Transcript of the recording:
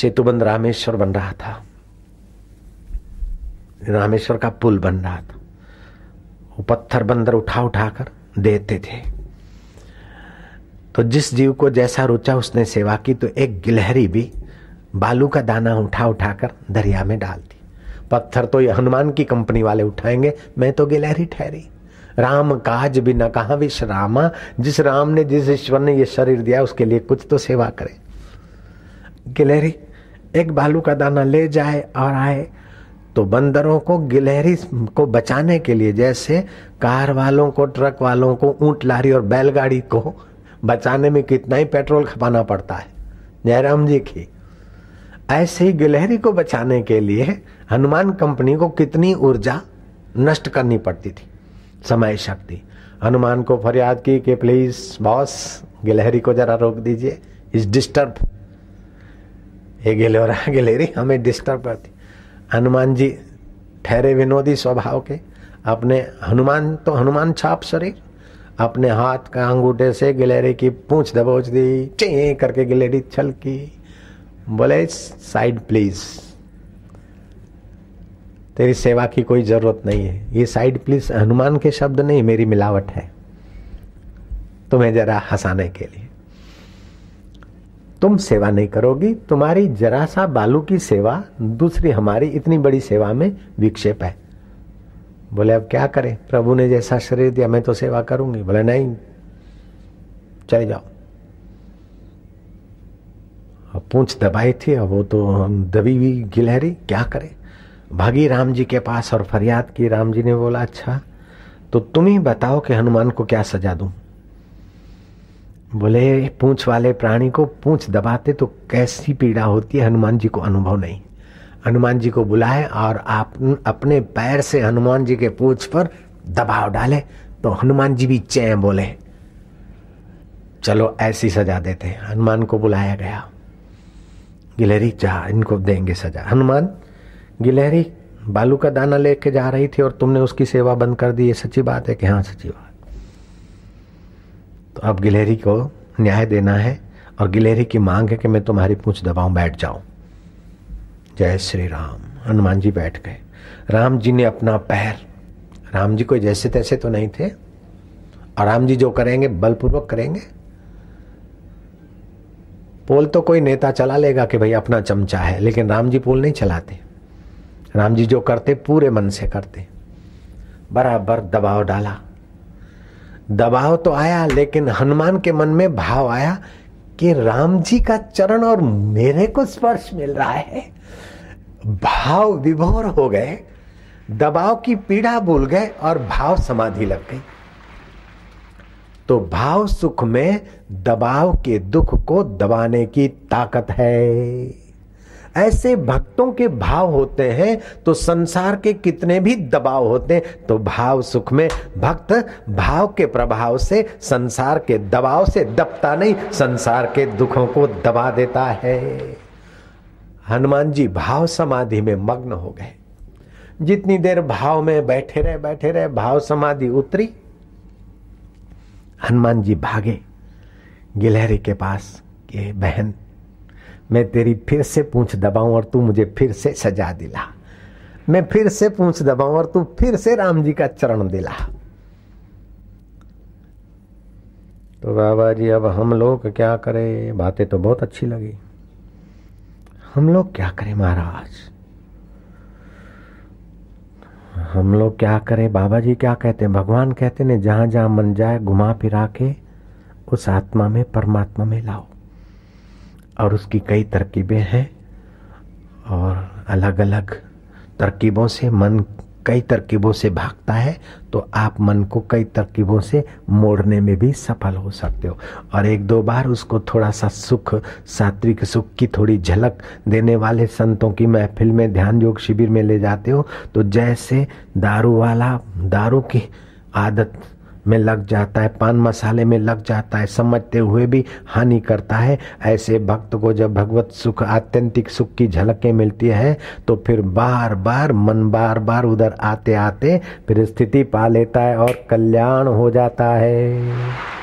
सेतुबंद रामेश्वर बन रहा था। रामेश्वर का पुल बन रहा था। वो पत्थर बंदर उठा उठा कर देते थे। तो जिस जीव को जैसा रुचा उसने सेवा की तो एक गिलहरी भी बालू का दाना उठा उठाकर दरिया में डाल दी। पत्थर तो ये हनुमान की कंपनी वाले उठाएँगे, मैं तो गिलहरी ठहरी। राम काज भी न कहा, विश्रामा। जिस राम ने, जिस ईश्वर ने ये शरीर दिया, उसके लिए कुछ तो सेवा करे। गिलहरी एक बालू का दाना ले जाए और आए तो बंदरों को गिलहरी को बचाने के लिए जैसे कार वालों को, ट्रक वालों को, ऊँट लारी और बैलगाड़ी को बचाने में कितना ही पेट्रोल खपाना पड़ता है। जयराम जी की, ऐसे ही गिलहरी को बचाने के लिए हनुमान कंपनी को कितनी ऊर्जा नष्ट करनी पड़ती थी? समय, शक्ति। हनुमान को फरियाद की कि, प्लीज़ बॉस, गिलहरी को जरा रोक दीजिए, इस डिस्टर्ब ये गिलोरा गिलहरी हमें डिस्टर्ब करती। हनुमान जी ठहरे विनोदी स्वभाव के, अपने हनुमान तो हनुमान छाप शरीर, अपने हाथ का अंगूठे से गिलहरी की पूंछ दबोच दी, चे करके गिलहरी छलकी। बोले, साइड प्लीज़, तेरी सेवा की कोई ज़रूरत नहीं है। ये साइड प्लीज़ हनुमान के शब्द नहीं, मेरी मिलावट है। तुम्हें जरा हंसाने के लिए। तुम सेवा नहीं करोगी, तुम्हारी जरा सा बालू की सेवा, दूसरी हमारी इतनी बड़ी सेवा में विक्षेप है। बोले, अब क्या करें? प्रभु ने जैसा शरीर दिया, मैं तो सेवा करूँगी। बोले, नहीं, चले जाओ। पूछ दबाई थी, अब वो तो दबी हुई गिलहरी, क्या करे? भागी राम जी के पास और फरियाद की, राम जी ने बोला अच्छा तो तुम ही बताओ कि हनुमान को क्या सजा दूँ? बोले पूछ वाले प्राणी को पूछ दबाते तो कैसी पीड़ा होती है? हनुमान जी को अनुभव नहीं। हनुमान जी को बुलाए और आप अपने पैर से हनुमान जी के पूछ पर दबाव डाले तो हनुमान जी भी चै बोले। चलो ऐसी सजा देते हैं। हनुमान को बुलाया गया। गिलहरी, जा, इनको देंगे सजा। हनुमान, गिलहरी, बालू का दाना लेके जा रही थी और तुमने उसकी सेवा बंद कर दी। ये सच्ची बात है कि हाँ सच्ची बात। तो अब गिलहरी को न्याय देना है और गिलहरी की मांग है कि मैं तुम्हारी पूछ दबाऊं, बैठ जाऊँ। जय श्री राम हनुमान जी बैठ गए। राम जी ने अपना पैर, राम जी कोई जैसे तैसे तो नहीं थे? और राम जी जो करेंगे, बलपूर्वक करेंगे? पोल तो कोई नेता चला लेगा कि भाई अपना चमचा है, लेकिन राम जी पोल नहीं चलाते। राम जी जो करते, पूरे मन से करते। बराबर दबाव डाला। दबाव तो आया, लेकिन हनुमान के मन में भाव आया कि राम जी का चरण और मेरे को स्पर्श मिल रहा है। भाव विभोर हो गए, दबाव की पीड़ा भूल गए और भाव समाधि लग गई। तो भाव सुख में दबाव के दुख को दबाने की ताकत है। ऐसे भक्तों के भाव होते हैं तो संसार के कितने भी दबाव होते हैं तो भाव सुख में भक्त भाव के प्रभाव से संसार के दबाव से दबता नहीं, संसार के दुखों को दबा देता है। हनुमान जी भाव समाधि में मग्न हो गए। जितनी देर भाव में बैठे रहे बैठे रहे, भाव समाधि उतरी। हनुमान जी भागे, गिलहरी के पास के बहन मैं तेरी फिर से पूछ दबाऊं और तू मुझे फिर से सजा दिला। मैं फिर से पूछ दबाऊं और तू फिर से राम जी का चरण दिला। तो बाबा जी, अब हम लोग क्या करें? बातें तो बहुत अच्छी लगी। हम लोग क्या करें महाराज? हम लोग क्या करें? बाबा जी क्या कहते हैं? भगवान कहते हैं, जहाँ जहाँ मन जाए, घुमा फिरा के उस आत्मा में, परमात्मा में लाओ। और उसकी कई तरकीबें हैं और अलग अलग तरकीबों से मन, कई तरकीबों से भागता है तो आप मन को कई तरकीबों से मोड़ने में भी सफल हो सकते हो। और एक दो बार उसको थोड़ा सा सुख, सात्विक सुख की थोड़ी झलक देने वाले संतों की महफिल में, ध्यान योग शिविर में ले जाते हो तो जैसे दारू वाला, दारू की आदत में लग जाता है, पान मसाले में लग जाता है, समझते हुए भी हानि करता है। ऐसे भक्त को जब भगवत सुख, आत्यंतिक सुख की झलकें मिलती है तो फिर बार बार मन बार बार उधर आते आते फिर स्थिति पा लेता है और कल्याण हो जाता है।